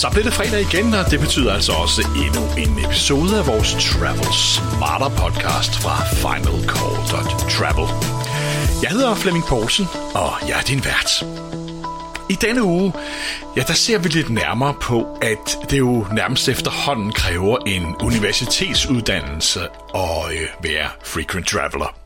Så blev det fredag igen, og det betyder altså også endnu en episode af vores Travel Smarter podcast fra finalcall.travel. Jeg hedder Flemming Poulsen, og jeg er din vært. I denne uge, ja, der ser vi lidt nærmere på, at det jo nærmest efterhånden kræver en universitetsuddannelse at øh, være frequent traveler.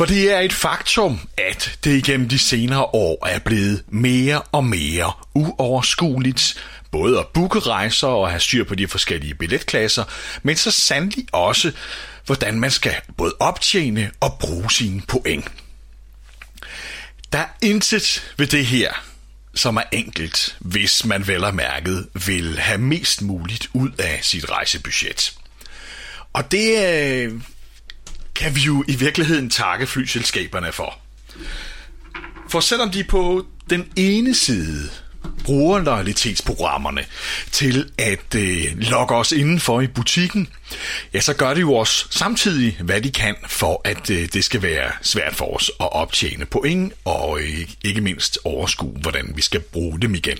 For det er et faktum, at det igennem de senere år er blevet mere og mere uoverskueligt både at booke rejser og have styr på de forskellige billetklasser, men så sandelig også, hvordan man skal både optjene og bruge sine point. Der er intet ved det her, som er enkelt, hvis man vel og mærket vil have mest muligt ud af sit rejsebudget. Og det øh, kan vi jo i virkeligheden takke flyselskaberne for. For selvom de på den ene side bruger loyalitetsprogrammerne til at øh, lokke os indenfor i butikken, ja, så gør de jo også samtidig, hvad de kan for, at øh, det skal være svært for os at optjene point, og øh, ikke mindst overskue, hvordan vi skal bruge dem igen.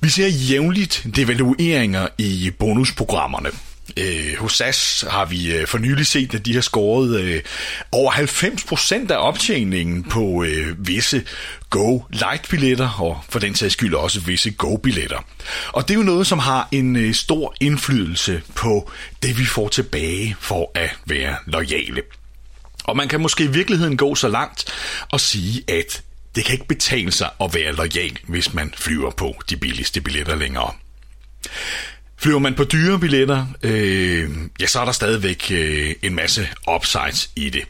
Vi ser jævnligt devalueringer i bonusprogrammerne, Øh, hos SAS har vi øh, for nylig set, at de har skåret øh, over 90% af optjeningen på øh, visse Go Light-billetter, og for den sags skyld også visse Go-billetter. Og det er jo noget, som har en øh, stor indflydelse på det, vi får tilbage for at være lojale. Og man kan måske i virkeligheden gå så langt og sige, at det kan ikke betale sig at være lojal, hvis man flyver på de billigste billetter længere. Flyver man på dyre billetter, øh, ja, så er der stadigvæk øh, en masse upsides i det.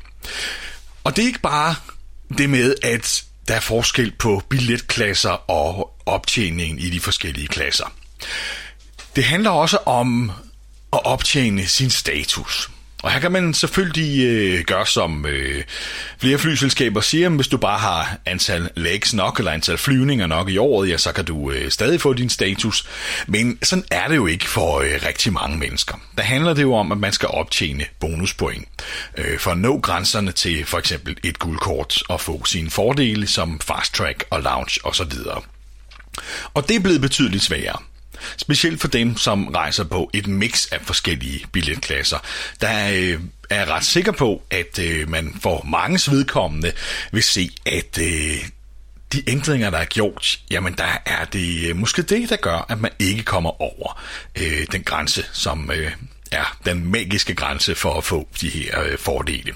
Og det er ikke bare det med, at der er forskel på billetklasser og optjeningen i de forskellige klasser. Det handler også om at optjene sin status. Og her kan man selvfølgelig øh, gøre som øh, flere flyselskaber siger, hvis du bare har antal legs nok, eller antal flyvninger nok i året, ja, så kan du øh, stadig få din status. Men sådan er det jo ikke for øh, rigtig mange mennesker. Der handler det jo om, at man skal optjene bonuspoint øh, for at nå grænserne til for eksempel et guldkort og få sine fordele som fast track og lounge osv. Og det er blevet betydeligt sværere. Specielt for dem, som rejser på et mix af forskellige billetklasser. Der øh, er jeg ret sikker på, at øh, man for mange vedkommende vil se, at øh, de ændringer, der er gjort, jamen der er det øh, måske det, der gør, at man ikke kommer over øh, den grænse, som øh, er den magiske grænse for at få de her øh, fordele.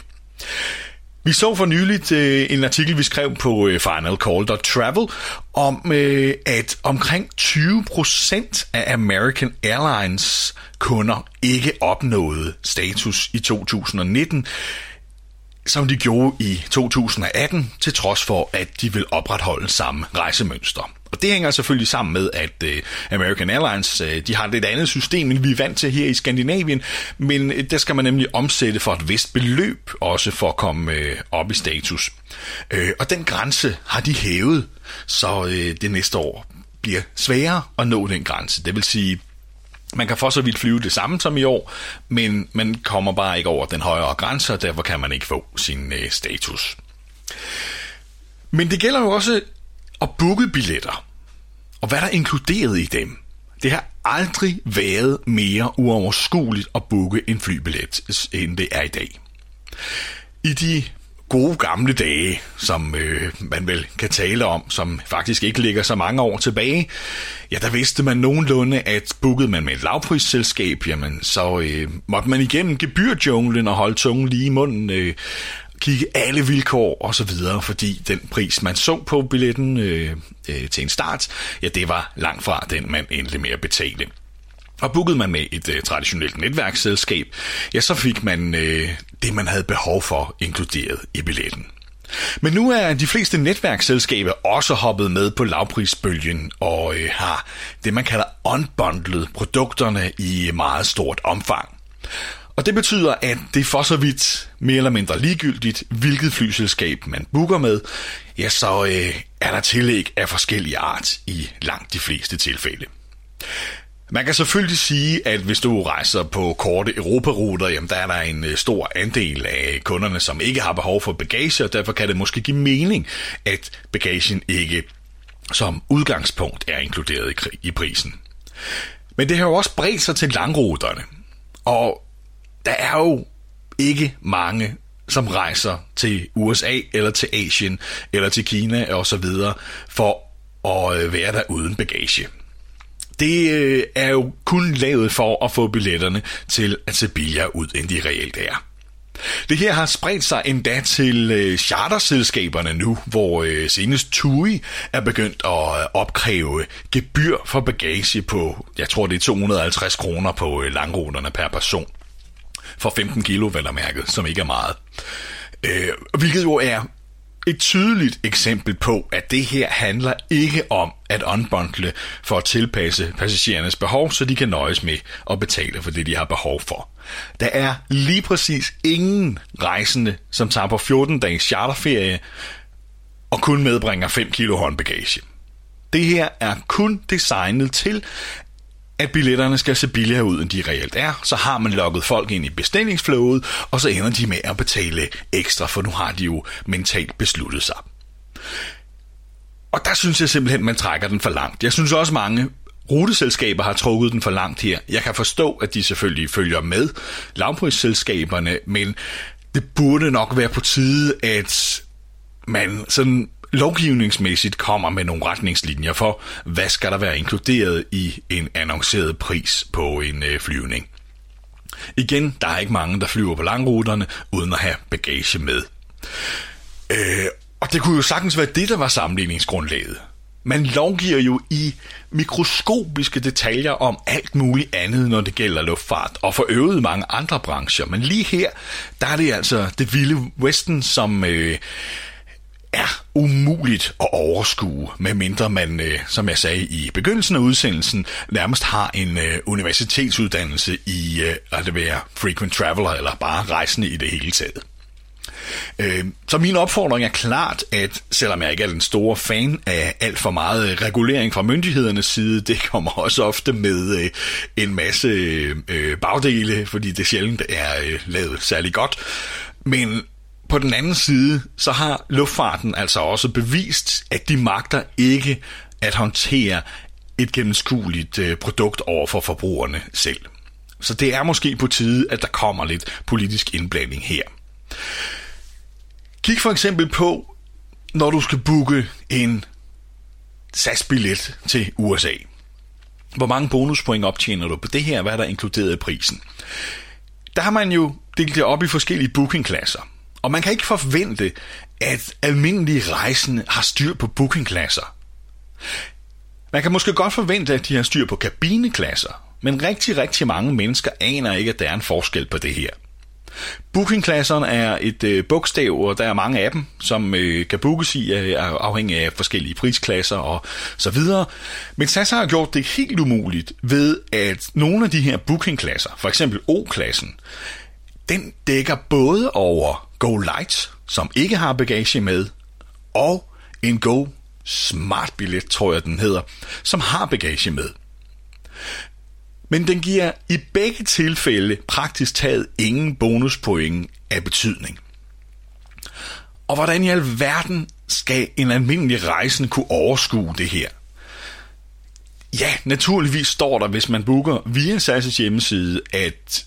Vi så for nyligt øh, en artikel, vi skrev på øh, finalcall.travel, om øh, at omkring 20% af American Airlines kunder ikke opnåede status i 2019, som de gjorde i 2018, til trods for, at de vil opretholde samme rejsemønster. Og det hænger selvfølgelig sammen med, at øh, American Airlines øh, de har et lidt andet system, end vi er vant til her i Skandinavien, men øh, der skal man nemlig omsætte for et vist beløb, også for at komme øh, op i status. Øh, og den grænse har de hævet, så øh, det næste år bliver sværere at nå den grænse. Det vil sige, man kan for så vidt flyve det samme som i år, men man kommer bare ikke over den højere grænse, og derfor kan man ikke få sin status. Men det gælder jo også og booke billetter. Og hvad der er inkluderet i dem. Det har aldrig været mere uoverskueligt at booke en flybillet, end det er i dag. I de gode gamle dage, som øh, man vel kan tale om, som faktisk ikke ligger så mange år tilbage, ja, der vidste man nogenlunde, at bookede man med et lavprisselskab, jamen så øh, måtte man igennem gebyrjunglen og holde tungen lige i munden, øh, kigge alle vilkår og så videre, fordi den pris, man så på billetten øh, øh, til en start, ja, det var langt fra den, man endte med at betale. Og bookede man med et øh, traditionelt netværksselskab, ja, så fik man øh, det, man havde behov for, inkluderet i billetten. Men nu er de fleste netværksselskaber også hoppet med på lavprisbølgen og øh, har det, man kalder unbundled produkterne i meget stort omfang. Og det betyder, at det for så vidt mere eller mindre ligegyldigt, hvilket flyselskab man booker med, ja, så øh, er der tillæg af forskellige art i langt de fleste tilfælde. Man kan selvfølgelig sige, at hvis du rejser på korte europaruter, jamen der er der en øh, stor andel af kunderne, som ikke har behov for bagage, og derfor kan det måske give mening, at bagagen ikke som udgangspunkt er inkluderet i, i prisen. Men det har jo også bredt sig til langruterne. Og der er jo ikke mange, som rejser til USA eller til Asien eller til Kina og så videre for at øh, være der uden bagage. Det øh, er jo kun lavet for at få billetterne til at se billigere ud, end de reelt er. Det her har spredt sig endda til øh, charterselskaberne nu, hvor øh, senest TUI er begyndt at øh, opkræve gebyr for bagage på, jeg tror det er 250 kroner på øh, langruterne per person. For 15 kilo, vel at mærke, som ikke er meget. Øh, hvilket jo er et tydeligt eksempel på, at det her handler ikke om at unbundle for at tilpasse passagerernes behov, så de kan nøjes med at betale for det, de har behov for. Der er lige præcis ingen rejsende, som tager på 14 dages charterferie og kun medbringer 5 kilo håndbagage. Det her er kun designet til, at billetterne skal se billigere ud, end de reelt er. Så har man lukket folk ind i bestillingsflowet, og så ender de med at betale ekstra, for nu har de jo mentalt besluttet sig. Og der synes jeg simpelthen, man trækker den for langt. Jeg synes også mange ruteselskaber har trukket den for langt her. Jeg kan forstå, at de selvfølgelig følger med lavprisselskaberne, men det burde nok være på tide, at man sådan lovgivningsmæssigt kommer med nogle retningslinjer for, hvad skal der være inkluderet i en annonceret pris på en øh, flyvning. Igen, der er ikke mange, der flyver på langruterne uden at have bagage med. Øh, og det kunne jo sagtens være det, der var sammenligningsgrundlaget. Man lovgiver jo i mikroskopiske detaljer om alt muligt andet, når det gælder luftfart, og for øvrigt mange andre brancher. Men lige her, der er det altså det vilde Western, som øh, er umuligt at overskue, medmindre man, øh, som jeg sagde i begyndelsen af udsendelsen, nærmest har en øh, universitetsuddannelse i øh, at det være frequent traveler eller bare rejsende i det hele taget. Øh, så min opfordring er klart, at selvom jeg ikke er den store fan af alt for meget øh, regulering fra myndighedernes side, det kommer også ofte med øh, en masse øh, bagdele, fordi det sjældent er øh, lavet særlig godt. Men på den anden side, så har luftfarten altså også bevist, at de magter ikke at håndtere et gennemskueligt øh, produkt over for forbrugerne selv. Så det er måske på tide, at der kommer lidt politisk indblanding her. Kig for eksempel på, når du skal booke en SAS-billet til USA. Hvor mange bonuspoint optjener du på det her? Hvad er der inkluderet i prisen? Der har man jo delt det op i forskellige bookingklasser. Og man kan ikke forvente, at almindelige rejsende har styr på bookingklasser. Man kan måske godt forvente, at de har styr på kabineklasser, men rigtig, rigtig mange mennesker aner ikke, at der er en forskel på det her. Bookingklasserne er et øh, bogstav, og der er mange af dem, som øh, kan bookes i, øh, afhængig af forskellige prisklasser og så videre. Men SAS har gjort det helt umuligt ved, at nogle af de her bookingklasser, for eksempel O-klassen, den dækker både over Go Light, som ikke har bagage med, og en Go Smart billet, tror jeg den hedder, som har bagage med. Men den giver i begge tilfælde praktisk taget ingen bonuspoint af betydning. Og hvordan i alverden skal en almindelig rejsen kunne overskue det her? Ja, naturligvis står der, hvis man booker via SAS' hjemmeside, at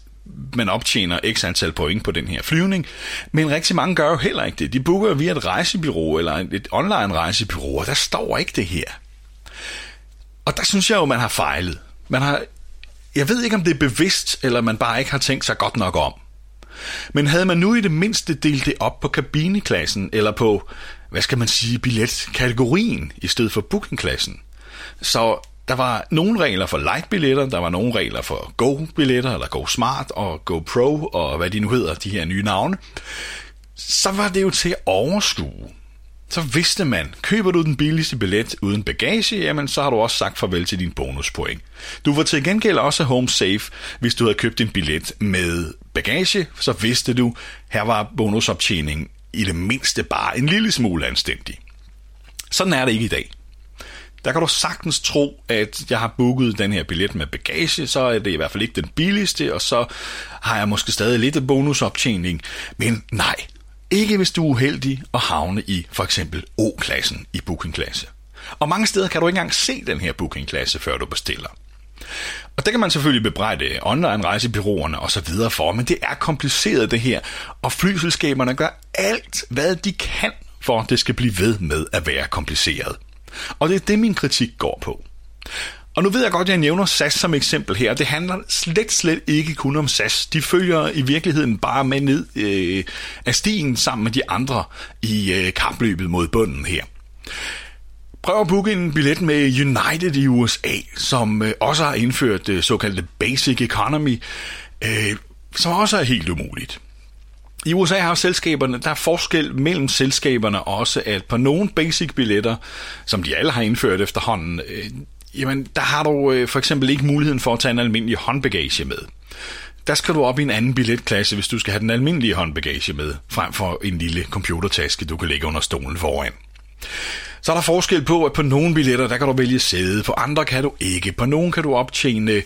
man optjener x antal point på den her flyvning, men rigtig mange gør jo heller ikke det. De booker via et rejsebyrå eller et online rejsebyrå, og der står ikke det her. Og der synes jeg jo, man har fejlet. Man har, jeg ved ikke, om det er bevidst, eller man bare ikke har tænkt sig godt nok om. Men havde man nu i det mindste delt det op på kabineklassen, eller på, hvad skal man sige, billetkategorien, i stedet for bookingklassen, så der var nogle regler for light-billetter, der var nogle regler for Go-billetter, eller Go Smart og Go Pro, og hvad de nu hedder, de her nye navne. Så var det jo til at overskue. Så vidste man, køber du den billigste billet uden bagage, jamen så har du også sagt farvel til din bonuspoint. Du var til gengæld også home safe, hvis du havde købt en billet med bagage, så vidste du, her var bonusoptjening i det mindste bare en lille smule anstændig. Sådan er det ikke i dag der kan du sagtens tro, at jeg har booket den her billet med bagage, så er det i hvert fald ikke den billigste, og så har jeg måske stadig lidt bonusoptjening. Men nej, ikke hvis du er uheldig at havne i for eksempel O-klassen i bookingklasse. Og mange steder kan du ikke engang se den her bookingklasse, før du bestiller. Og det kan man selvfølgelig bebrejde online rejsebyråerne og så videre for, men det er kompliceret det her, og flyselskaberne gør alt, hvad de kan, for at det skal blive ved med at være kompliceret. Og det er det, min kritik går på. Og nu ved jeg godt, at jeg nævner SAS som eksempel her. Det handler slet, slet ikke kun om SAS. De følger i virkeligheden bare med ned øh, af stien sammen med de andre i øh, kapløbet mod bunden her. Prøv at booke en billet med United i USA, som øh, også har indført det øh, såkaldte Basic Economy, øh, som også er helt umuligt. I USA har selskaberne, der er forskel mellem selskaberne også, at på nogle basic billetter, som de alle har indført efterhånden, øh, jamen der har du øh, for eksempel ikke muligheden for at tage en almindelig håndbagage med. Der skal du op i en anden billetklasse, hvis du skal have den almindelige håndbagage med, frem for en lille computertaske, du kan lægge under stolen foran. Så er der forskel på, at på nogle billetter, der kan du vælge sæde, på andre kan du ikke. På nogle kan du optjene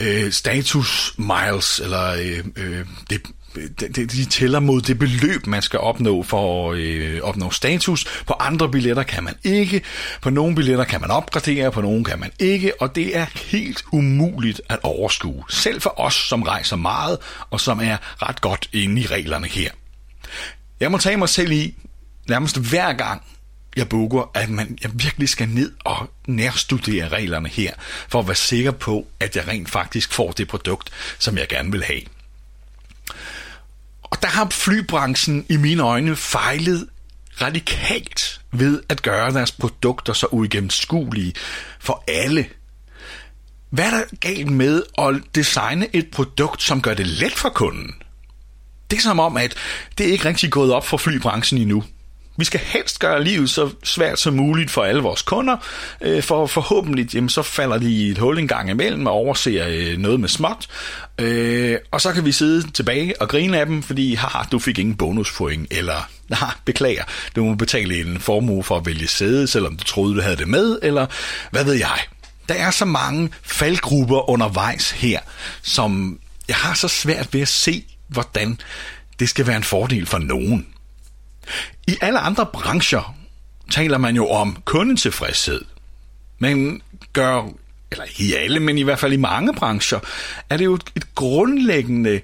øh, status miles, eller øh, øh, det, de, de tæller mod det beløb, man skal opnå for at øh, opnå status. På andre billetter kan man ikke. På nogle billetter kan man opgradere, på nogle kan man ikke. Og det er helt umuligt at overskue. Selv for os, som rejser meget, og som er ret godt inde i reglerne her. Jeg må tage mig selv i, nærmest hver gang, jeg booker, at man, jeg virkelig skal ned og nærstudere reglerne her, for at være sikker på, at jeg rent faktisk får det produkt, som jeg gerne vil have. Og der har flybranchen i mine øjne fejlet radikalt ved at gøre deres produkter så uigennemskuelige for alle. Hvad er der galt med at designe et produkt, som gør det let for kunden? Det er som om, at det er ikke rigtig gået op for flybranchen endnu. Vi skal helst gøre livet så svært som muligt for alle vores kunder, øh, for forhåbentlig jamen, så falder de i et hul en gang imellem og overser øh, noget med småt, øh, og så kan vi sidde tilbage og grine af dem, fordi haha, du fik ingen bonuspoint, eller nej, beklager, du må betale en formue for at vælge sæde, selvom du troede, du havde det med, eller hvad ved jeg. Der er så mange faldgrupper undervejs her, som jeg har så svært ved at se, hvordan det skal være en fordel for nogen. I alle andre brancher taler man jo om kundetilfredshed. Men gør, eller i alle, men i hvert fald i mange brancher, er det jo et grundlæggende,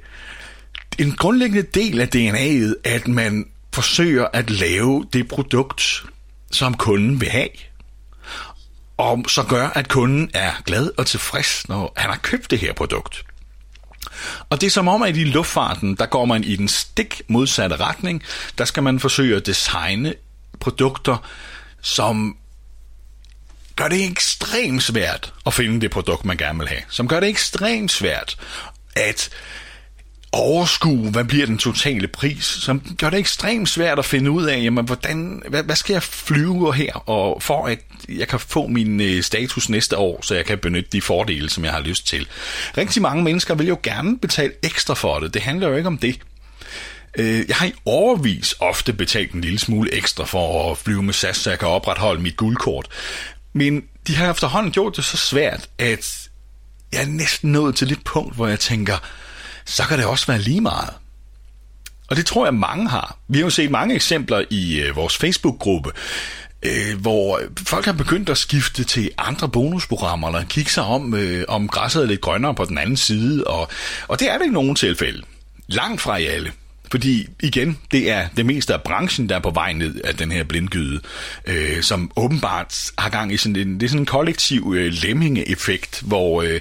en grundlæggende del af DNA'et, at man forsøger at lave det produkt, som kunden vil have. Og så gør, at kunden er glad og tilfreds, når han har købt det her produkt. Og det er som om, at i luftfarten, der går man i den stik modsatte retning. Der skal man forsøge at designe produkter, som gør det ekstremt svært at finde det produkt, man gerne vil have. Som gør det ekstremt svært at overskue, hvad bliver den totale pris, som gør det ekstremt svært at finde ud af, jamen, hvordan, hvad, hvad skal jeg flyve her, og for at jeg kan få min øh, status næste år, så jeg kan benytte de fordele, som jeg har lyst til. Rigtig mange mennesker vil jo gerne betale ekstra for det. Det handler jo ikke om det. Øh, jeg har i overvis ofte betalt en lille smule ekstra for at flyve med SAS, så jeg kan opretholde mit guldkort. Men de har efterhånden gjort det så svært, at jeg er næsten nået til det punkt, hvor jeg tænker, så kan det også være lige meget. Og det tror jeg mange har. Vi har jo set mange eksempler i øh, vores Facebook-gruppe, øh, hvor folk har begyndt at skifte til andre bonusprogrammer, eller kigge sig om, øh, om græsset er lidt grønnere på den anden side, og, og det er det i nogle tilfælde. Langt fra i alle. Fordi igen, det er det meste af branchen, der er på vej ned af den her blindgyde, øh, som åbenbart har gang i sådan en, det er sådan en kollektiv øh, lemming-effekt, hvor øh,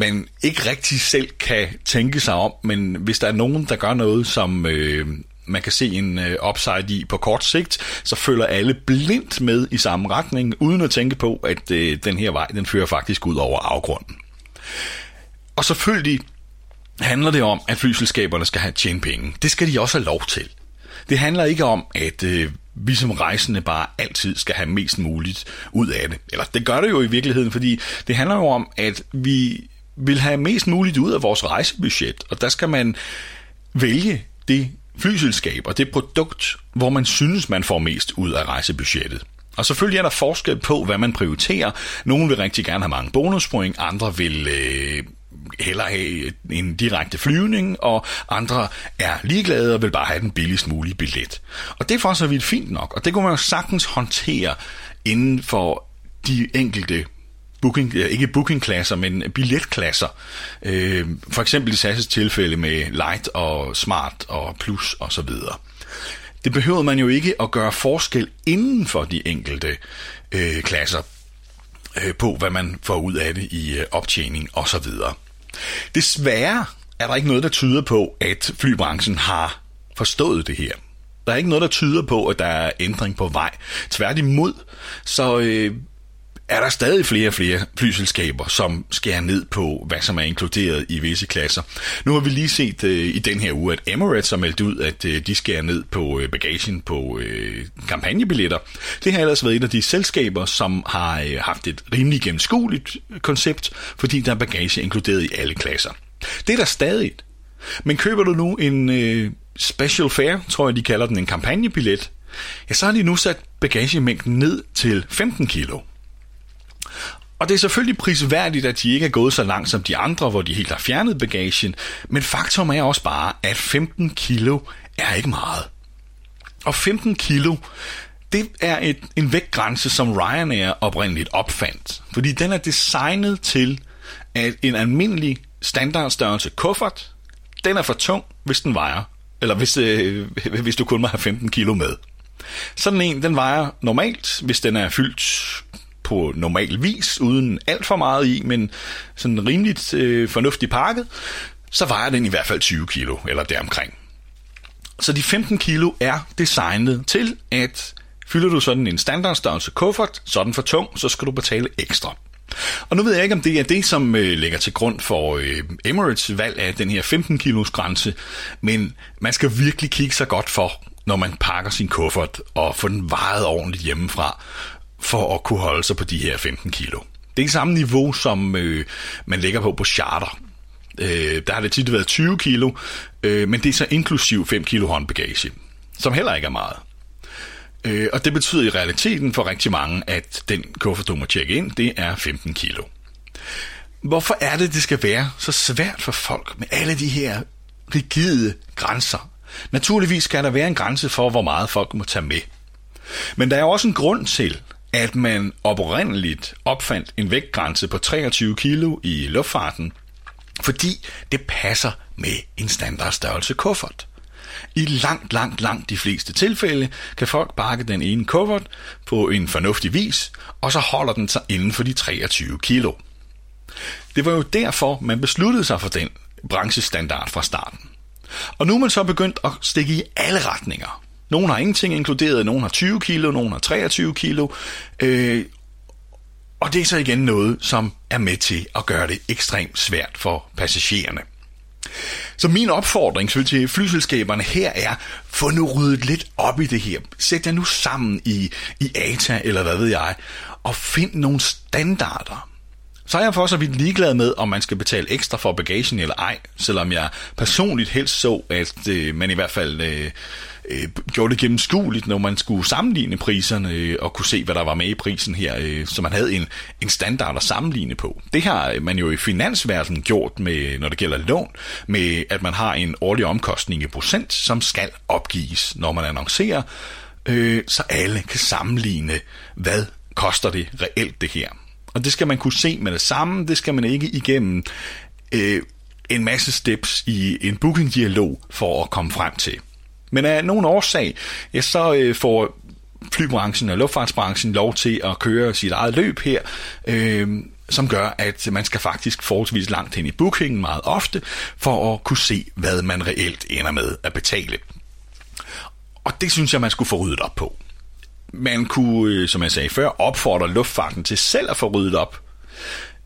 man ikke rigtig selv kan tænke sig om, men hvis der er nogen, der gør noget, som øh, man kan se en øh, upside i på kort sigt, så følger alle blindt med i samme retning, uden at tænke på, at øh, den her vej, den fører faktisk ud over afgrunden. Og selvfølgelig handler det om, at flyselskaberne skal have tjent penge. Det skal de også have lov til. Det handler ikke om, at øh, vi som rejsende bare altid skal have mest muligt ud af det. Eller det gør det jo i virkeligheden, fordi det handler jo om, at vi vil have mest muligt ud af vores rejsebudget, og der skal man vælge det flyselskab og det produkt, hvor man synes, man får mest ud af rejsebudgettet. Og selvfølgelig er der forskel på, hvad man prioriterer. Nogle vil rigtig gerne have mange bonuspoint, andre vil øh, hellere have en direkte flyvning, og andre er ligeglade og vil bare have den billigst mulige billet. Og det er for så vidt fint nok, og det kunne man jo sagtens håndtere inden for de enkelte booking, ikke bookingklasser, men billetklasser. Øh, for eksempel i SAS' tilfælde med Light og Smart og Plus og så videre. Det behøver man jo ikke at gøre forskel inden for de enkelte øh, klasser øh, på, hvad man får ud af det i øh, optjening og så videre. Desværre er der ikke noget, der tyder på, at flybranchen har forstået det her. Der er ikke noget, der tyder på, at der er ændring på vej. Tværtimod, så øh, er der stadig flere og flere flyselskaber, som skærer ned på, hvad som er inkluderet i visse klasser. Nu har vi lige set øh, i den her uge, at Emirates har meldt ud, at øh, de skærer ned på øh, bagagen på øh, kampagnebilletter. Det har ellers været et af de selskaber, som har øh, haft et rimelig gennemskueligt koncept, fordi der er bagage inkluderet i alle klasser. Det er der stadig. Men køber du nu en øh, special fare, tror jeg de kalder den, en kampagnebillet, ja, så har de nu sat bagagemængden ned til 15 kilo. Og det er selvfølgelig prisværdigt, at de ikke er gået så langt som de andre, hvor de helt har fjernet bagagen, men faktum er også bare, at 15 kilo er ikke meget. Og 15 kilo, det er et, en vægtgrænse, som Ryanair oprindeligt opfandt. Fordi den er designet til, at en almindelig standardstørrelse kuffert, den er for tung, hvis den vejer, eller hvis, øh, hvis du kun må have 15 kilo med. Sådan en, den vejer normalt, hvis den er fyldt på normal vis, uden alt for meget i, men sådan rimeligt øh, fornuftig pakket, så vejer den i hvert fald 20 kilo, eller deromkring. Så de 15 kilo er designet til, at fylder du sådan en standardstørrelse kuffert, så er den for tung, så skal du betale ekstra. Og nu ved jeg ikke, om det er det, som øh, ligger til grund for øh, Emirates valg af den her 15 kilos grænse, men man skal virkelig kigge sig godt for, når man pakker sin kuffert og får den vejet ordentligt hjemmefra, for at kunne holde sig på de her 15 kilo. Det er samme niveau, som øh, man lægger på på charter. Øh, der har det tit været 20 kilo, øh, men det er så inklusiv 5 kilo håndbagage, som heller ikke er meget. Øh, og det betyder i realiteten for rigtig mange, at den kuffert, du må tjekke ind, det er 15 kilo. Hvorfor er det, det skal være så svært for folk med alle de her rigide grænser? Naturligvis skal der være en grænse for, hvor meget folk må tage med. Men der er også en grund til, at man oprindeligt opfandt en vægtgrænse på 23 kilo i luftfarten, fordi det passer med en standardstørrelse kuffert. I langt, langt, langt de fleste tilfælde kan folk bakke den ene kuffert på en fornuftig vis, og så holder den sig inden for de 23 kilo. Det var jo derfor, man besluttede sig for den branchestandard fra starten. Og nu er man så begyndt at stikke i alle retninger. Nogle har ingenting inkluderet, nogle har 20 kilo, nogle har 23 kilo. Øh, og det er så igen noget, som er med til at gøre det ekstremt svært for passagererne. Så min opfordring til flyselskaberne her er, få nu ryddet lidt op i det her. Sæt jer nu sammen i, i ATA, eller hvad ved jeg, og find nogle standarder. Så er jeg for så vidt ligeglad med, om man skal betale ekstra for bagagen eller ej, selvom jeg personligt helst så, at øh, man i hvert fald øh, øh, gjorde det gennemskueligt, når man skulle sammenligne priserne øh, og kunne se, hvad der var med i prisen her, øh, så man havde en, en standard at sammenligne på. Det har øh, man jo i finansverdenen gjort, med, når det gælder lån, med at man har en årlig omkostning i procent, som skal opgives, når man annoncerer, øh, så alle kan sammenligne, hvad koster det reelt det her. Og det skal man kunne se med det samme, det skal man ikke igennem øh, en masse steps i en booking-dialog for at komme frem til. Men af nogen årsag, ja, så øh, får flybranchen og luftfartsbranchen lov til at køre sit eget løb her, øh, som gør, at man skal faktisk forholdsvis langt hen i bookingen meget ofte, for at kunne se, hvad man reelt ender med at betale. Og det synes jeg, man skulle få ryddet op på. Man kunne, øh, som jeg sagde før, opfordre luftfarten til selv at få ryddet op.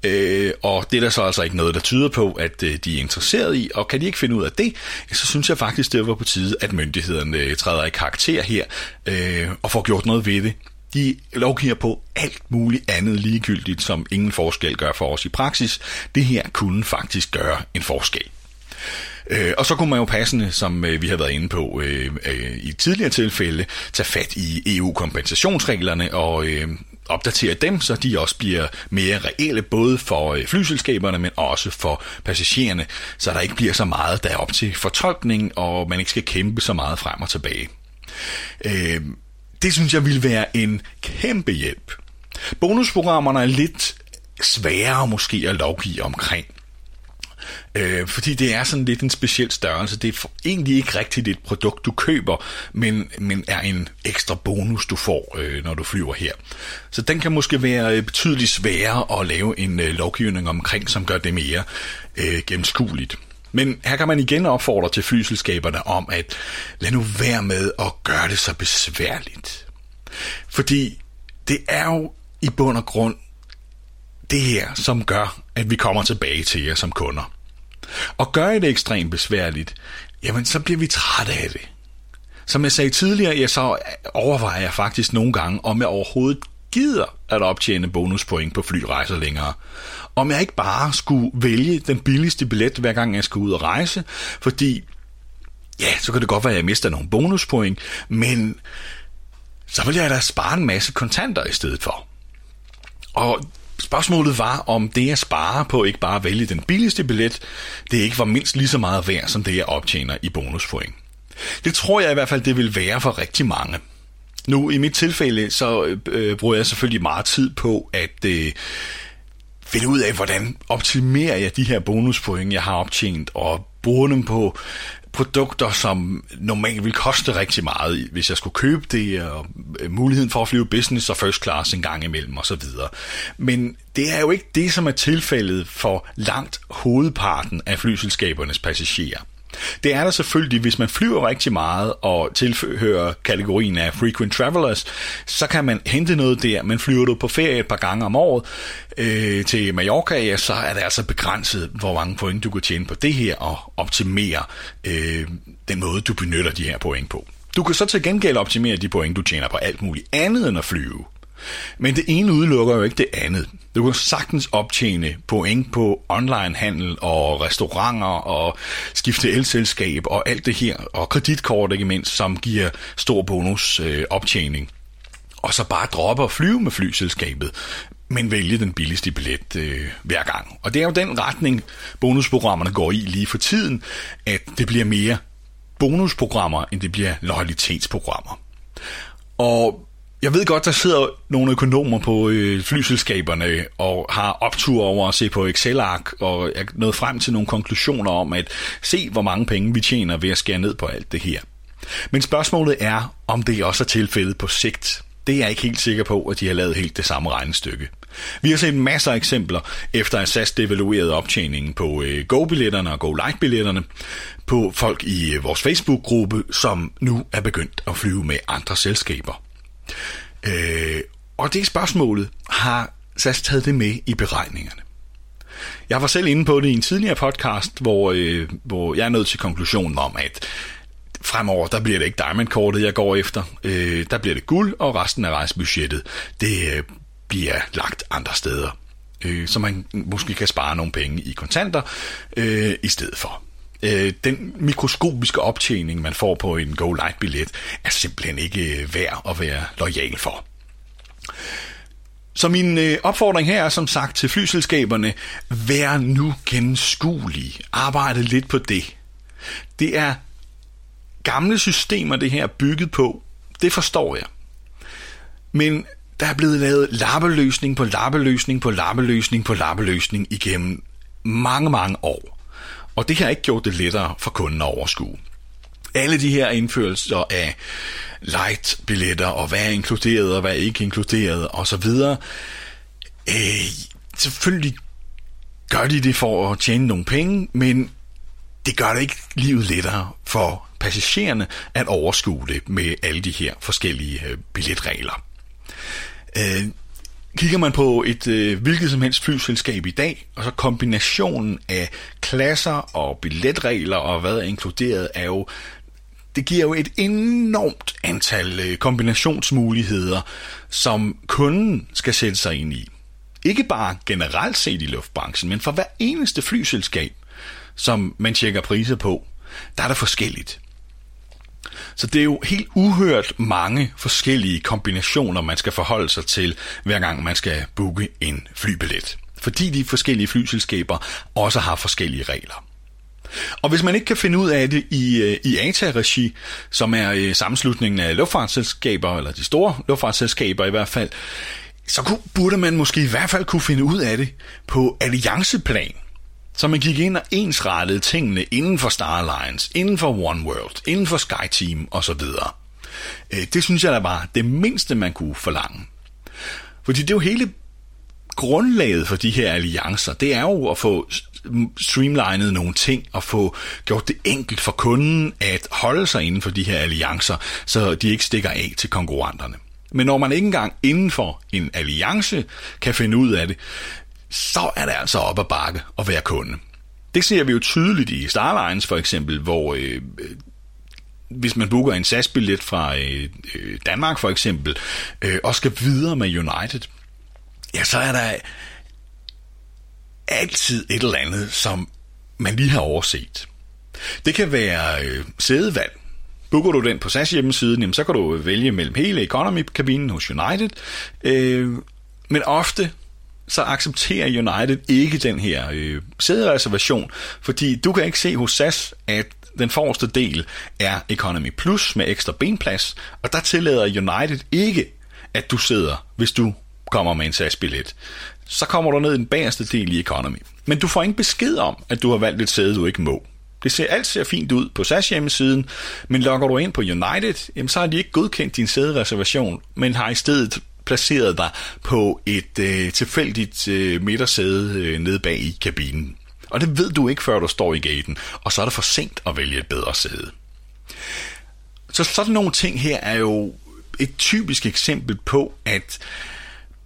Øh, og det er der så altså ikke noget, der tyder på, at øh, de er interesseret i, og kan de ikke finde ud af det, så synes jeg faktisk, det var på tide, at myndighederne øh, træder i karakter her øh, og får gjort noget ved det. De lovgiver på alt muligt andet ligegyldigt, som ingen forskel gør for os i praksis. Det her kunne faktisk gøre en forskel. Øh, og så kunne man jo passende, som øh, vi har været inde på øh, øh, i tidligere tilfælde, tage fat i EU-kompensationsreglerne og øh, opdatere dem, så de også bliver mere reelle, både for øh, flyselskaberne, men også for passagererne, så der ikke bliver så meget, der er op til fortolkning, og man ikke skal kæmpe så meget frem og tilbage. Øh, det synes jeg ville være en kæmpe hjælp Bonusprogrammerne er lidt sværere måske at lovgive omkring. Øh, fordi det er sådan lidt en speciel størrelse. Det er egentlig ikke rigtigt et produkt, du køber, men, men er en ekstra bonus, du får, øh, når du flyver her. Så den kan måske være øh, betydeligt sværere at lave en øh, lovgivning omkring, som gør det mere øh, gennemskueligt. Men her kan man igen opfordre til flyselskaberne om, at lad nu være med at gøre det så besværligt. Fordi det er jo i bund og grund det her, som gør, at vi kommer tilbage til jer som kunder. Og gør I det ekstremt besværligt, jamen så bliver vi trætte af det. Som jeg sagde tidligere, jeg så overvejer jeg faktisk nogle gange, om jeg overhovedet gider at optjene bonuspoint på flyrejser længere. Om jeg ikke bare skulle vælge den billigste billet, hver gang jeg skal ud og rejse, fordi ja, så kan det godt være, at jeg mister nogle bonuspoint, men så vil jeg da spare en masse kontanter i stedet for. Og Spørgsmålet var, om det at spare på ikke bare at vælge den billigste billet, det ikke var mindst lige så meget værd, som det jeg optjener i bonuspoint. Det tror jeg i hvert fald, det vil være for rigtig mange. Nu i mit tilfælde, så øh, bruger jeg selvfølgelig meget tid på at øh, finde ud af, hvordan optimerer jeg de her bonuspoint, jeg har optjent, og bruger dem på produkter, som normalt vil koste rigtig meget, hvis jeg skulle købe det, og øh, muligheden for at flyve business og first class en gang imellem osv. Men det er jo ikke det, som er tilfældet for langt hovedparten af flyselskabernes passagerer. Det er der selvfølgelig, hvis man flyver rigtig meget og tilhører kategorien af frequent travelers, så kan man hente noget der, men flyver du på ferie et par gange om året øh, til Mallorca, ja, så er det altså begrænset, hvor mange point du kan tjene på det her og optimere øh, den måde, du benytter de her point på. Du kan så til gengæld optimere de point, du tjener på alt muligt andet end at flyve. Men det ene udelukker jo ikke det andet. Du kan sagtens optjene point på onlinehandel og restauranter og skifte elselskab og alt det her, og kreditkort ikke mindst, som giver stor bonus øh, optjening. Og så bare droppe og flyve med flyselskabet, men vælge den billigste billet øh, hver gang. Og det er jo den retning, bonusprogrammerne går i lige for tiden, at det bliver mere bonusprogrammer, end det bliver loyalitetsprogrammer. Og jeg ved godt, der sidder nogle økonomer på øh, flyselskaberne og har optur over at se på Excel-ark og er nået frem til nogle konklusioner om at se, hvor mange penge vi tjener ved at skære ned på alt det her. Men spørgsmålet er, om det også er tilfældet på sigt. Det er jeg ikke helt sikker på, at de har lavet helt det samme regnestykke. Vi har set masser af eksempler, efter at SAS devaluerede optjeningen på øh, Go-billetterne og Go-Like-billetterne, på folk i øh, vores Facebook-gruppe, som nu er begyndt at flyve med andre selskaber. Øh, og det spørgsmålet har SAS taget det med i beregningerne. Jeg var selv inde på det i en tidligere podcast, hvor, øh, hvor jeg er nået til konklusionen om, at fremover, der bliver det ikke diamond-kortet, jeg går efter. Øh, der bliver det guld, og resten af rejsebudgettet, det øh, bliver lagt andre steder. Øh, så man måske kan spare nogle penge i kontanter øh, i stedet for øh, den mikroskopiske optjening, man får på en Go Light-billet, er simpelthen ikke øh, værd at være lojal for. Så min øh, opfordring her er som sagt til flyselskaberne, vær nu gennemskuelige. Arbejde lidt på det. Det er gamle systemer, det her er bygget på. Det forstår jeg. Men der er blevet lavet lappeløsning på lappeløsning på lappeløsning på lappeløsning igennem mange, mange år. Og det har ikke gjort det lettere for kunden at overskue. Alle de her indførelser af light-billetter, og hvad er inkluderet, og hvad er ikke inkluderet, osv., øh, selvfølgelig gør de det for at tjene nogle penge, men det gør det ikke livet lettere for passagererne at overskue det med alle de her forskellige øh, billetregler. Øh, Kigger man på et øh, hvilket som helst flyselskab i dag, og så kombinationen af klasser og billetregler og hvad er inkluderet, er jo det giver jo et enormt antal øh, kombinationsmuligheder, som kunden skal sætte sig ind i. Ikke bare generelt set i luftbranchen, men for hver eneste flyselskab, som man tjekker priser på, der er der forskelligt. Så det er jo helt uhørt mange forskellige kombinationer, man skal forholde sig til, hver gang man skal booke en flybillet. Fordi de forskellige flyselskaber også har forskellige regler. Og hvis man ikke kan finde ud af det i, øh, i ATA-regi, som er øh, sammenslutningen af luftfartsselskaber, eller de store luftfartsselskaber i hvert fald, så kunne, burde man måske i hvert fald kunne finde ud af det på allianceplan. Så man gik ind og ensrettede tingene inden for Star Alliance, inden for One World, inden for SkyTeam osv. Øh, det synes jeg da var det mindste, man kunne forlange. Fordi det er jo hele grundlaget for de her alliancer, det er jo at få streamlinet nogle ting og få gjort det enkelt for kunden at holde sig inden for de her alliancer, så de ikke stikker af til konkurrenterne. Men når man ikke engang inden for en alliance kan finde ud af det, så er det altså op ad bakke at være kunde. Det ser vi jo tydeligt i Starlines for eksempel, hvor øh, øh, hvis man booker en SAS-billet fra øh, øh, Danmark for eksempel, øh, og skal videre med United, ja, så er der altid et eller andet, som man lige har overset. Det kan være øh, sædevalg. Booker du den på SAS hjemmesiden, jamen, så kan du vælge mellem hele economy-kabinen hos United. Øh, men ofte så accepterer United ikke den her øh, sædereservation, fordi du kan ikke se hos SAS, at den forreste del er Economy Plus med ekstra benplads, og der tillader United ikke, at du sidder, hvis du kommer med en SAS-billet. Så kommer du ned i den bagerste del i Economy. Men du får ingen besked om, at du har valgt et sæde, du ikke må. Det ser alt ser fint ud på SAS hjemmesiden, men logger du ind på United, jamen så har de ikke godkendt din sædereservation, men har i stedet placeret dig på et øh, tilfældigt øh, midtersæde øh, nede bag i kabinen. Og det ved du ikke, før du står i gaten, og så er det for sent at vælge et bedre sæde. Så sådan nogle ting her er jo et typisk eksempel på, at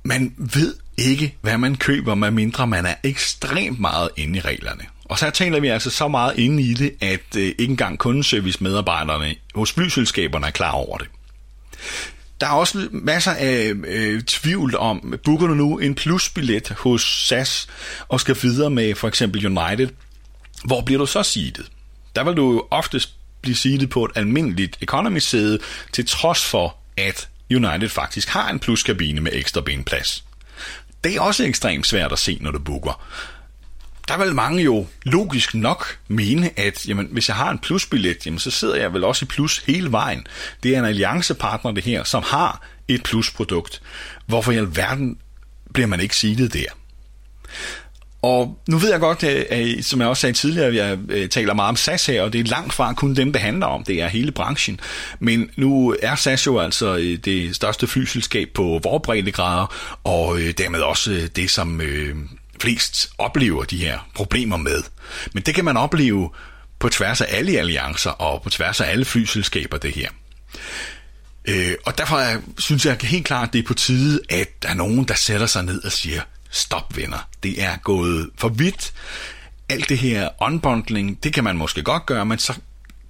man ved ikke, hvad man køber, medmindre man er ekstremt meget inde i reglerne. Og så taler vi altså så meget inde i det, at øh, ikke engang kundeservice-medarbejderne hos flyselskaberne er klar over det. Der er også masser af øh, tvivl om, booker du nu en plusbillet hos SAS og skal videre med for eksempel United, hvor bliver du så seedet? Der vil du jo oftest blive seedet på et almindeligt economy-sæde, til trods for, at United faktisk har en pluskabine med ekstra benplads. Det er også ekstremt svært at se, når du booker der vil mange jo logisk nok mene, at jamen, hvis jeg har en plusbillet, jamen, så sidder jeg vel også i plus hele vejen. Det er en alliancepartner det her, som har et plusprodukt. Hvorfor i alverden bliver man ikke sidet der? Og nu ved jeg godt, at, som jeg også sagde tidligere, jeg øh, taler meget om SAS her, og det er langt fra kun dem, det handler om. Det er hele branchen. Men nu er SAS jo altså det største flyselskab på vores breddegrader, og dermed også det, som flest oplever de her problemer med. Men det kan man opleve på tværs af alle alliancer og på tværs af alle flyselskaber, det her. Øh, og derfor er, synes jeg helt klart, at det er på tide, at der er nogen, der sætter sig ned og siger, stop venner, det er gået for vidt. Alt det her unbundling, det kan man måske godt gøre, men så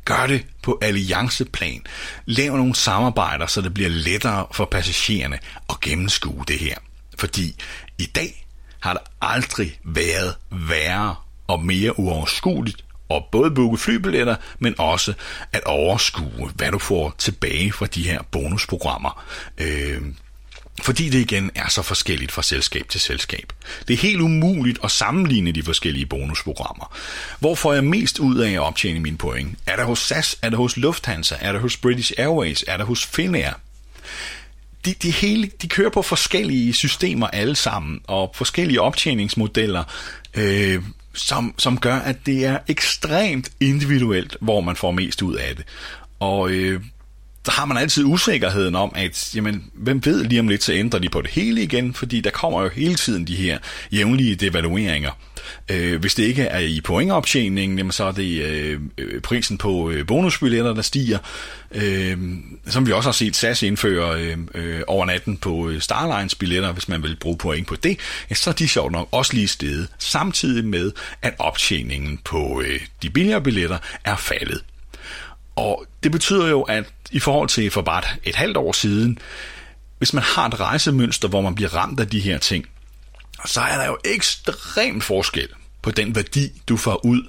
gør det på allianceplan. Lav nogle samarbejder, så det bliver lettere for passagererne at gennemskue det her. Fordi i dag, har det aldrig været værre og mere uoverskueligt at både booke flybilletter, men også at overskue, hvad du får tilbage fra de her bonusprogrammer. Øh, fordi det igen er så forskelligt fra selskab til selskab. Det er helt umuligt at sammenligne de forskellige bonusprogrammer. Hvor får jeg mest ud af at optjene mine point? Er det hos SAS? Er det hos Lufthansa? Er det hos British Airways? Er det hos Finnair? De, de, hele, de kører på forskellige systemer alle sammen, og forskellige optjeningsmodeller, øh, som, som gør, at det er ekstremt individuelt, hvor man får mest ud af det. Og øh, der har man altid usikkerheden om, at jamen, hvem ved lige om lidt, så ændrer de på det hele igen, fordi der kommer jo hele tiden de her jævnlige devalueringer. Øh, hvis det ikke er i pointoptjeningen, jamen, så er det øh, øh, prisen på øh, bonusbilletter, der stiger. Øh, som vi også har set SAS indføre øh, øh, over natten på øh, Starlines billetter, hvis man vil bruge point på det, ja, så er de sjovt nok også lige steget, samtidig med, at optjeningen på øh, de billigere billetter er faldet. Og det betyder jo, at i forhold til for bare et halvt år siden, hvis man har et rejsemønster, hvor man bliver ramt af de her ting, så er der jo ekstrem forskel på den værdi, du får ud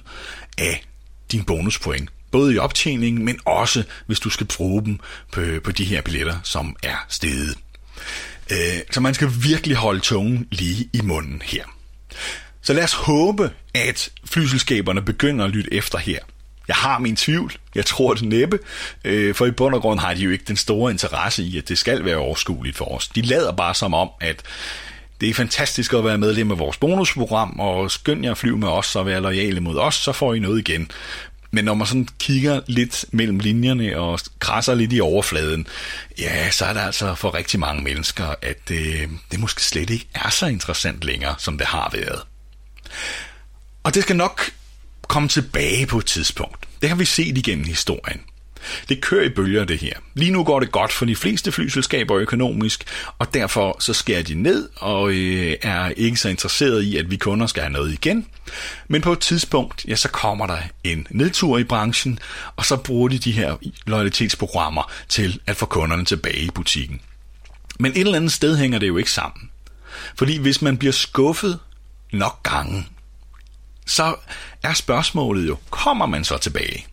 af din bonuspoint. Både i optjeningen, men også hvis du skal bruge dem på, på de her billetter, som er steget. Øh, så man skal virkelig holde tungen lige i munden her. Så lad os håbe, at flyselskaberne begynder at lytte efter her. Jeg har min tvivl. Jeg tror det næppe. Øh, for i bund og grund har de jo ikke den store interesse i, at det skal være overskueligt for os. De lader bare som om, at det er fantastisk at være medlem af vores bonusprogram, og skynd jer at flyve med os og være lojale mod os, så får I noget igen. Men når man sådan kigger lidt mellem linjerne og krasser lidt i overfladen, ja, så er det altså for rigtig mange mennesker, at det, det måske slet ikke er så interessant længere, som det har været. Og det skal nok komme tilbage på et tidspunkt. Det har vi set igennem historien. Det kører i bølger, det her. Lige nu går det godt for de fleste flyselskaber økonomisk, og derfor så skærer de ned og øh, er ikke så interesseret i, at vi kunder skal have noget igen. Men på et tidspunkt, ja, så kommer der en nedtur i branchen, og så bruger de de her loyalitetsprogrammer til at få kunderne tilbage i butikken. Men et eller andet sted hænger det jo ikke sammen. Fordi hvis man bliver skuffet nok gange, så er spørgsmålet jo, kommer man så tilbage?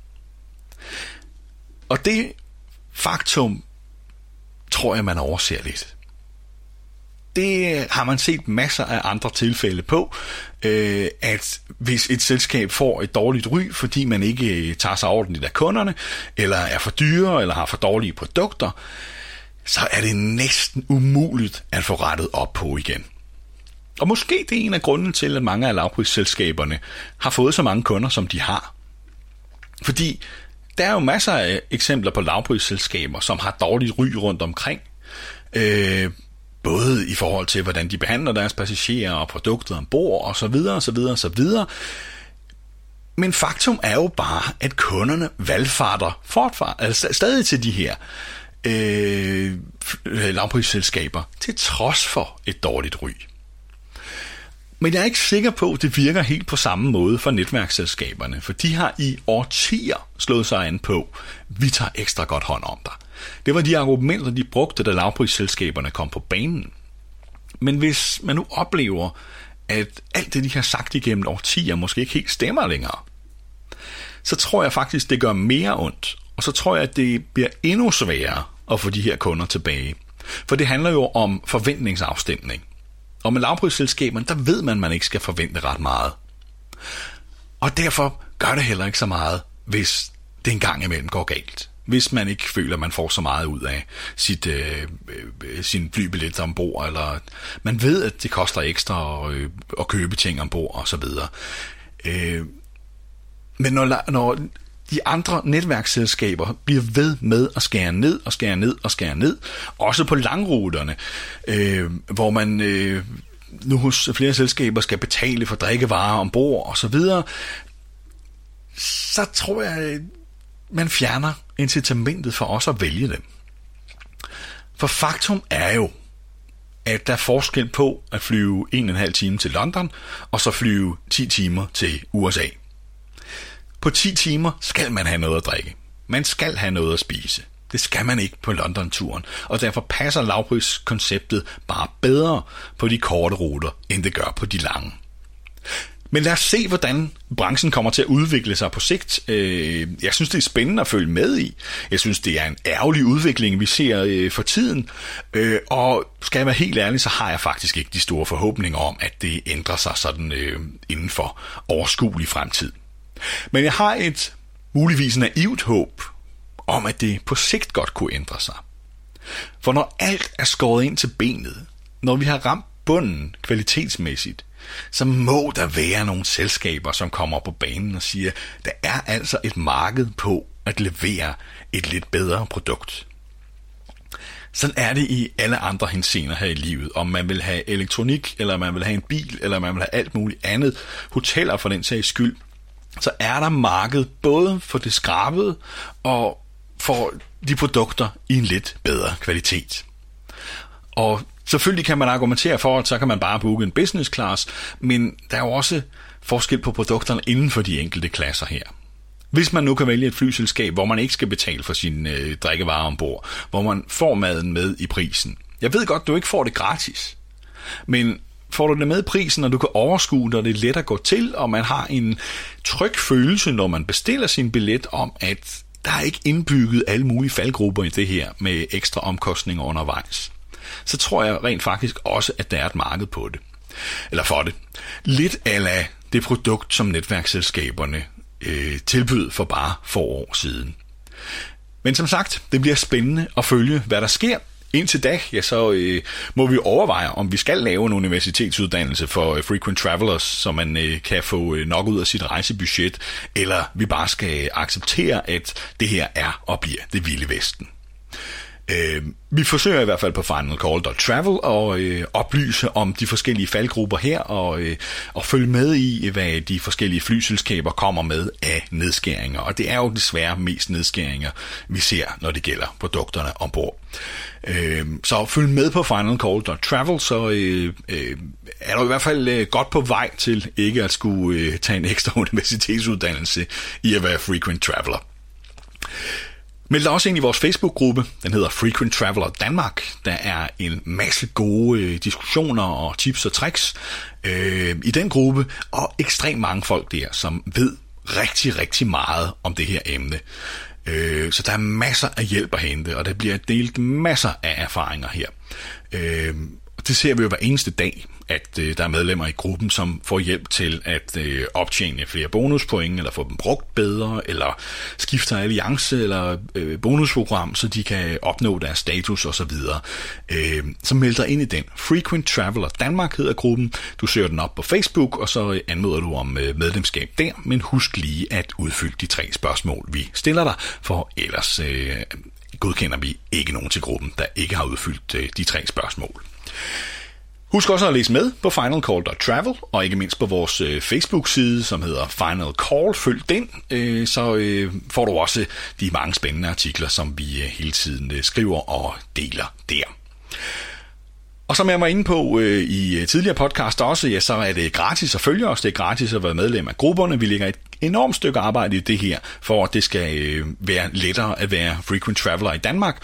Og det faktum tror jeg, man overser lidt. Det har man set masser af andre tilfælde på, øh, at hvis et selskab får et dårligt ry, fordi man ikke øh, tager sig ordentligt af kunderne, eller er for dyre, eller har for dårlige produkter, så er det næsten umuligt at få rettet op på igen. Og måske det er en af grunden til, at mange af lavprisselskaberne har fået så mange kunder, som de har. Fordi der er jo masser af eksempler på lavprisselskaber, som har dårligt ry rundt omkring. Øh, både i forhold til, hvordan de behandler deres passagerer og produkter ombord og så videre, og så videre, og så videre. Men faktum er jo bare, at kunderne valgfarter fortfar, altså stadig til de her øh, øh, lavprisselskaber, til trods for et dårligt ry. Men jeg er ikke sikker på, at det virker helt på samme måde for netværksselskaberne, for de har i årtier slået sig an på, vi tager ekstra godt hånd om dig. Det var de argumenter, de brugte, da lavprisselskaberne kom på banen. Men hvis man nu oplever, at alt det, de har sagt igennem årtier, måske ikke helt stemmer længere, så tror jeg faktisk, det gør mere ondt, og så tror jeg, at det bliver endnu sværere at få de her kunder tilbage. For det handler jo om forventningsafstemning. Og med lavprisselskaberne, der ved man, at man ikke skal forvente ret meget. Og derfor gør det heller ikke så meget, hvis det en gang imellem går galt. Hvis man ikke føler, at man får så meget ud af sit, øh, øh, sin flybillet ombord, eller man ved, at det koster ekstra at, øh, at købe ting ombord, og så videre. Øh, men når, når de andre netværksselskaber bliver ved med at skære ned og skære ned og skære ned, også på langruterne, øh, hvor man øh, nu hos flere selskaber skal betale for drikkevarer ombord og så videre, så tror jeg, man fjerner incitamentet for os at vælge dem. For faktum er jo, at der er forskel på at flyve en og en halv time til London, og så flyve 10 timer til USA. På 10 timer skal man have noget at drikke. Man skal have noget at spise. Det skal man ikke på London-turen, og derfor passer lavpriskonceptet bare bedre på de korte ruter, end det gør på de lange. Men lad os se, hvordan branchen kommer til at udvikle sig på sigt. Øh, jeg synes, det er spændende at følge med i. Jeg synes, det er en ærgerlig udvikling, vi ser øh, for tiden. Øh, og skal jeg være helt ærlig, så har jeg faktisk ikke de store forhåbninger om, at det ændrer sig sådan inden for overskuelig fremtid. Men jeg har et muligvis naivt håb om, at det på sigt godt kunne ændre sig. For når alt er skåret ind til benet, når vi har ramt bunden kvalitetsmæssigt, så må der være nogle selskaber, som kommer på banen og siger, der er altså et marked på at levere et lidt bedre produkt. Sådan er det i alle andre hensener her i livet. Om man vil have elektronik, eller man vil have en bil, eller man vil have alt muligt andet. Hoteller for den sags skyld så er der marked både for det skrabede og for de produkter i en lidt bedre kvalitet. Og selvfølgelig kan man argumentere for, at så kan man bare booke en business class, men der er jo også forskel på produkterne inden for de enkelte klasser her. Hvis man nu kan vælge et flyselskab, hvor man ikke skal betale for sin øh, drikkevarer ombord, hvor man får maden med i prisen. Jeg ved godt, du ikke får det gratis, men får du det med i prisen, og du kan overskue det, og det er let at gå til, og man har en tryg følelse, når man bestiller sin billet, om at der er ikke indbygget alle mulige faldgrupper i det her med ekstra omkostninger undervejs. Så tror jeg rent faktisk også, at der er et marked på det. Eller for det. Lidt ala det produkt, som netværksselskaberne øh, tilbød for bare få år siden. Men som sagt, det bliver spændende at følge, hvad der sker. Indtil da, ja, så øh, må vi overveje, om vi skal lave en universitetsuddannelse for øh, frequent travelers, så man øh, kan få øh, nok ud af sit rejsebudget, eller vi bare skal acceptere, at det her er og bliver det vilde vesten. Øh, vi forsøger i hvert fald på finalcall.travel at øh, oplyse om de forskellige faldgrupper her, og, øh, og følge med i, hvad de forskellige flyselskaber kommer med af nedskæringer. Og det er jo desværre mest nedskæringer, vi ser, når det gælder produkterne ombord. Øh, så følg med på finalcall.travel, så øh, øh, er du i hvert fald øh, godt på vej til ikke at skulle øh, tage en ekstra universitetsuddannelse i at være frequent traveler. Meld dig også ind i vores Facebook-gruppe. Den hedder Frequent Traveler Danmark. Der er en masse gode øh, diskussioner og tips og tricks øh, i den gruppe, og ekstremt mange folk der, som ved rigtig, rigtig meget om det her emne. Øh, så der er masser af hjælp at hente, og der bliver delt masser af erfaringer her. Øh, det ser vi jo hver eneste dag at øh, der er medlemmer i gruppen, som får hjælp til at øh, optjene flere bonuspoint, eller få dem brugt bedre, eller skifter alliance eller øh, bonusprogram, så de kan opnå deres status osv. Øh, så meld dig ind i den. Frequent Traveler Danmark hedder gruppen. Du søger den op på Facebook, og så anmoder du om øh, medlemskab der, men husk lige at udfylde de tre spørgsmål, vi stiller dig, for ellers øh, godkender vi ikke nogen til gruppen, der ikke har udfyldt øh, de tre spørgsmål. Husk også at læse med på finalcall.travel, og ikke mindst på vores øh, Facebook-side, som hedder Final Call. Følg den, øh, så øh, får du også de mange spændende artikler, som vi øh, hele tiden øh, skriver og deler der. Og som jeg var inde på øh, i øh, tidligere podcast også, ja, så er det gratis at følge os, det er gratis at være medlem af grupperne. Vi lægger et enormt stykke arbejde i det her, for at det skal øh, være lettere at være frequent traveler i Danmark.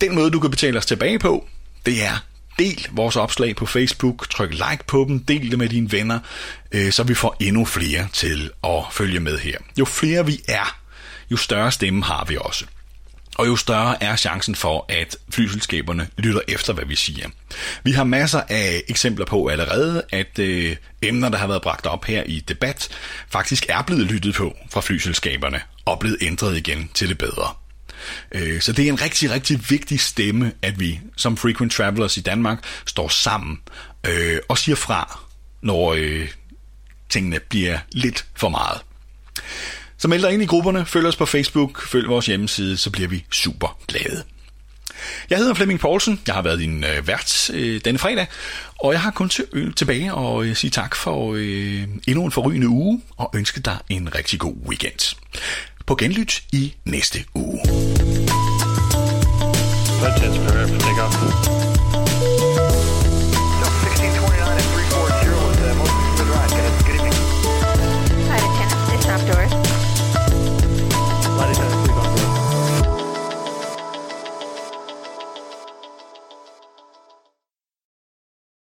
Den måde, du kan betale os tilbage på, det er del vores opslag på Facebook, tryk like på dem, del det med dine venner, øh, så vi får endnu flere til at følge med her. Jo flere vi er, jo større stemme har vi også. Og jo større er chancen for, at flyselskaberne lytter efter, hvad vi siger. Vi har masser af eksempler på allerede, at øh, emner, der har været bragt op her i debat, faktisk er blevet lyttet på fra flyselskaberne og blevet ændret igen til det bedre. Øh, så det er en rigtig, rigtig vigtig stemme, at vi som frequent travelers i Danmark står sammen øh, og siger fra, når øh, tingene bliver lidt for meget. Så meld dig ind i grupperne, følg os på Facebook, følg vores hjemmeside, så bliver vi super glade. Jeg hedder Flemming Poulsen, jeg har været din øh, vært øh, denne fredag, og jeg har kun til, øh, tilbage og øh, sige tak for øh, endnu en forrygende uge, og ønske dig en rigtig god weekend på genlyt i næste uge. Fantastisk.